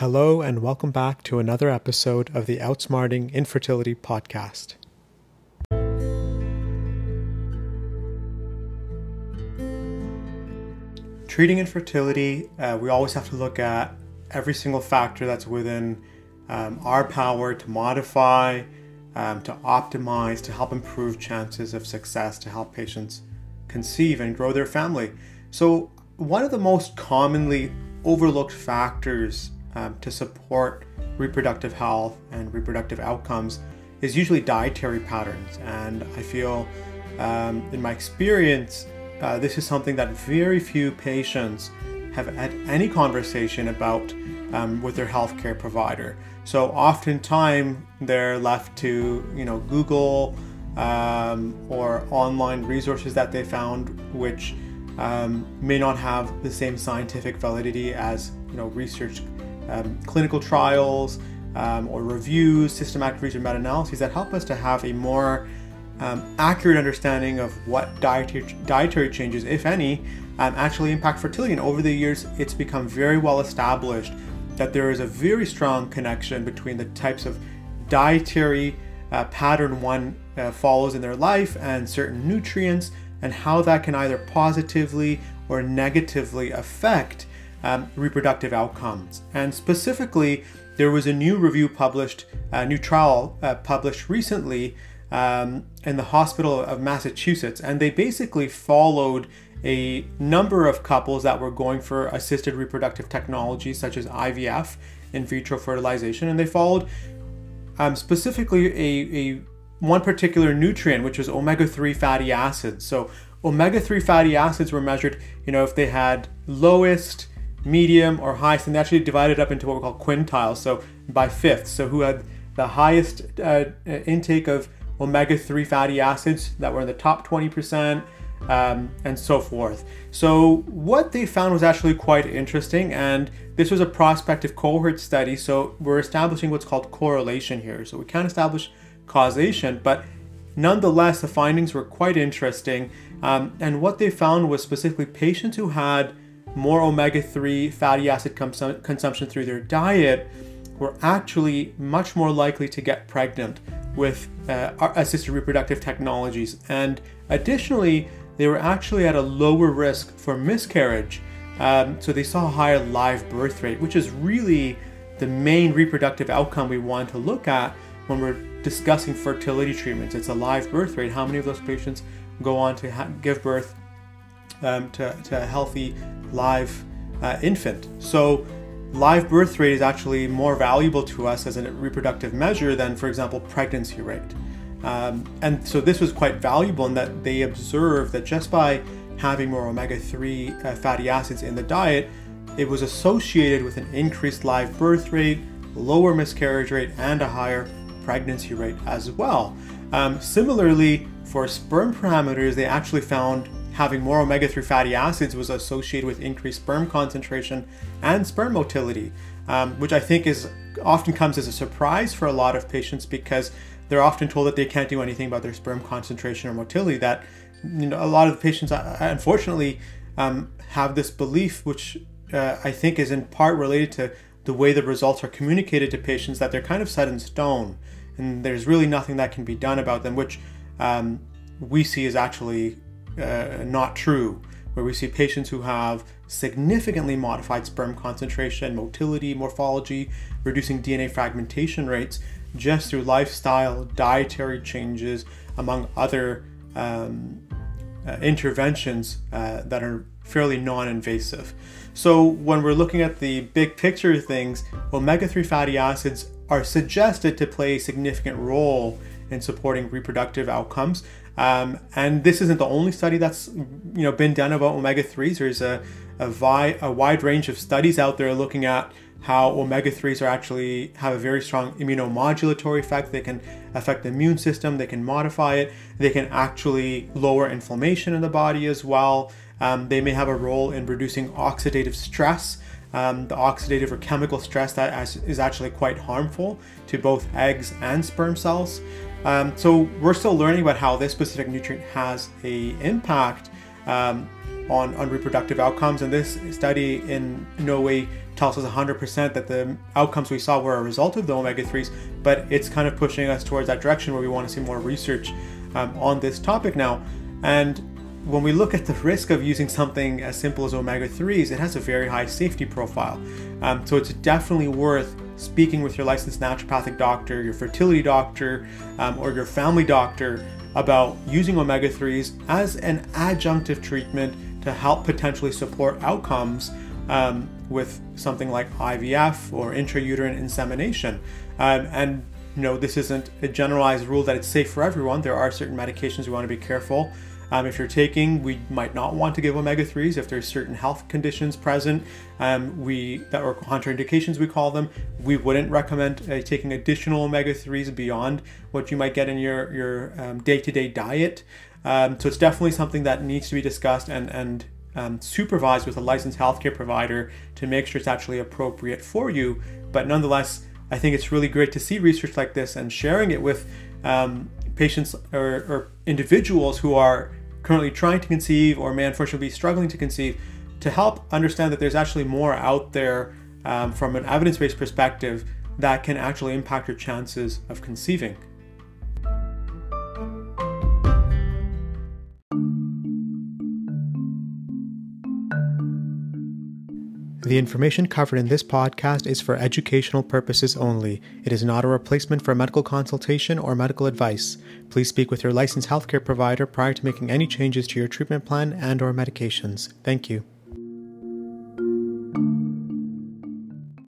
Hello, and welcome back to another episode of the Outsmarting Infertility Podcast. Treating infertility, uh, we always have to look at every single factor that's within um, our power to modify, um, to optimize, to help improve chances of success, to help patients conceive and grow their family. So, one of the most commonly overlooked factors um, to support reproductive health and reproductive outcomes is usually dietary patterns. And I feel, um, in my experience, uh, this is something that very few patients have had any conversation about um, with their healthcare provider. So oftentimes they're left to, you know, Google um, or online resources that they found, which um, may not have the same scientific validity as, you know, research um, clinical trials um, or reviews, systematic research, meta-analyses that help us to have a more um, accurate understanding of what dietary, dietary changes, if any, um, actually impact fertility. And over the years, it's become very well established that there is a very strong connection between the types of dietary uh, pattern one uh, follows in their life and certain nutrients, and how that can either positively or negatively affect um, reproductive outcomes. And specifically, there was a new review published, a new trial uh, published recently um, in the Hospital of Massachusetts, and they basically followed a number of couples that were going for assisted reproductive technologies such as IVF, in vitro fertilization, and they followed um, specifically a, a one particular nutrient, which was omega-3 fatty acids. So omega-3 fatty acids were measured, you know, if they had lowest, medium, or highest, and they actually divided up into what we call quintiles, so by fifths. So who had the highest uh, intake of omega-3 fatty acids that were in the top 20%, um, and so forth. So what they found was actually quite interesting, and this was a prospective cohort study. So we're establishing what's called correlation here. So we can't establish causation, but nonetheless, the findings were quite interesting. Um, and what they found was specifically patients who had more omega-3 fatty acid consum- consumption through their diet were actually much more likely to get pregnant with uh, assisted reproductive technologies. And additionally, they were actually at a lower risk for miscarriage. Um, so they saw a higher live birth rate, which is really the main reproductive outcome we want to look at when we're discussing fertility treatments. It's a live birth rate. How many of those patients go on to ha- give birth um, to, to, a healthy live uh, infant? So live birth rate is actually more valuable to us as a reproductive measure than, for example, pregnancy rate. Um, and so this was quite valuable in that they observed that just by having more omega 3 uh, fatty acids in the diet, it was associated with an increased live birth rate, lower miscarriage rate, and a higher pregnancy rate as well. Um, similarly, for sperm parameters, they actually found having more omega 3 fatty acids was associated with increased sperm concentration and sperm motility, um, which I think is often comes as a surprise for a lot of patients because they're often told that they can't do anything about their sperm concentration or motility. That you know, a lot of patients, uh, unfortunately, um, have this belief, which uh, I think is in part related to the way the results are communicated to patients, that they're kind of set in stone, and there's really nothing that can be done about them, which um, we see is actually uh, not true. Where we see patients who have significantly modified sperm concentration, motility, morphology, reducing DNA fragmentation rates, just through lifestyle, dietary changes, among other um, uh, interventions uh, that are fairly non invasive. So, when we're looking at the big picture of things, omega 3 fatty acids are suggested to play a significant role in supporting reproductive outcomes. Um, and this isn't the only study that's you know been done about omega 3s. There's a, a, vi- a wide range of studies out there looking at how omega-3s are actually have a very strong immunomodulatory effect. They can affect the immune system, they can modify it, they can actually lower inflammation in the body as well. Um, they may have a role in reducing oxidative stress. Um, the oxidative or chemical stress that is actually quite harmful to both eggs and sperm cells. Um, so we're still learning about how this specific nutrient has a impact um, on, on reproductive outcomes. And this study in no way tells us 100% that the outcomes we saw were a result of the omega 3s, but it's kind of pushing us towards that direction where we want to see more research um, on this topic now. And when we look at the risk of using something as simple as omega 3s, it has a very high safety profile. Um, so it's definitely worth speaking with your licensed naturopathic doctor, your fertility doctor, um, or your family doctor about using omega 3s as an adjunctive treatment to help potentially support outcomes um, with something like IVF or intrauterine insemination. Um, and you know, this isn't a generalized rule that it's safe for everyone. There are certain medications we want to be careful. Um, if you're taking, we might not want to give omega-3s if there's certain health conditions present. Um, we that are contraindications we call them. We wouldn't recommend uh, taking additional omega-3s beyond what you might get in your your um, day-to-day diet. Um, so it's definitely something that needs to be discussed and and um, supervised with a licensed healthcare provider to make sure it's actually appropriate for you. But nonetheless, I think it's really great to see research like this and sharing it with um, patients or, or, individuals who are currently trying to conceive or may unfortunately be struggling to conceive to help understand that there's actually more out there um, from an evidence based perspective that can actually impact your chances of conceiving. The information covered in this podcast is for educational purposes only. It is not a replacement for medical consultation or medical advice. Please speak with your licensed healthcare provider prior to making any changes to your treatment plan and or medications. Thank you.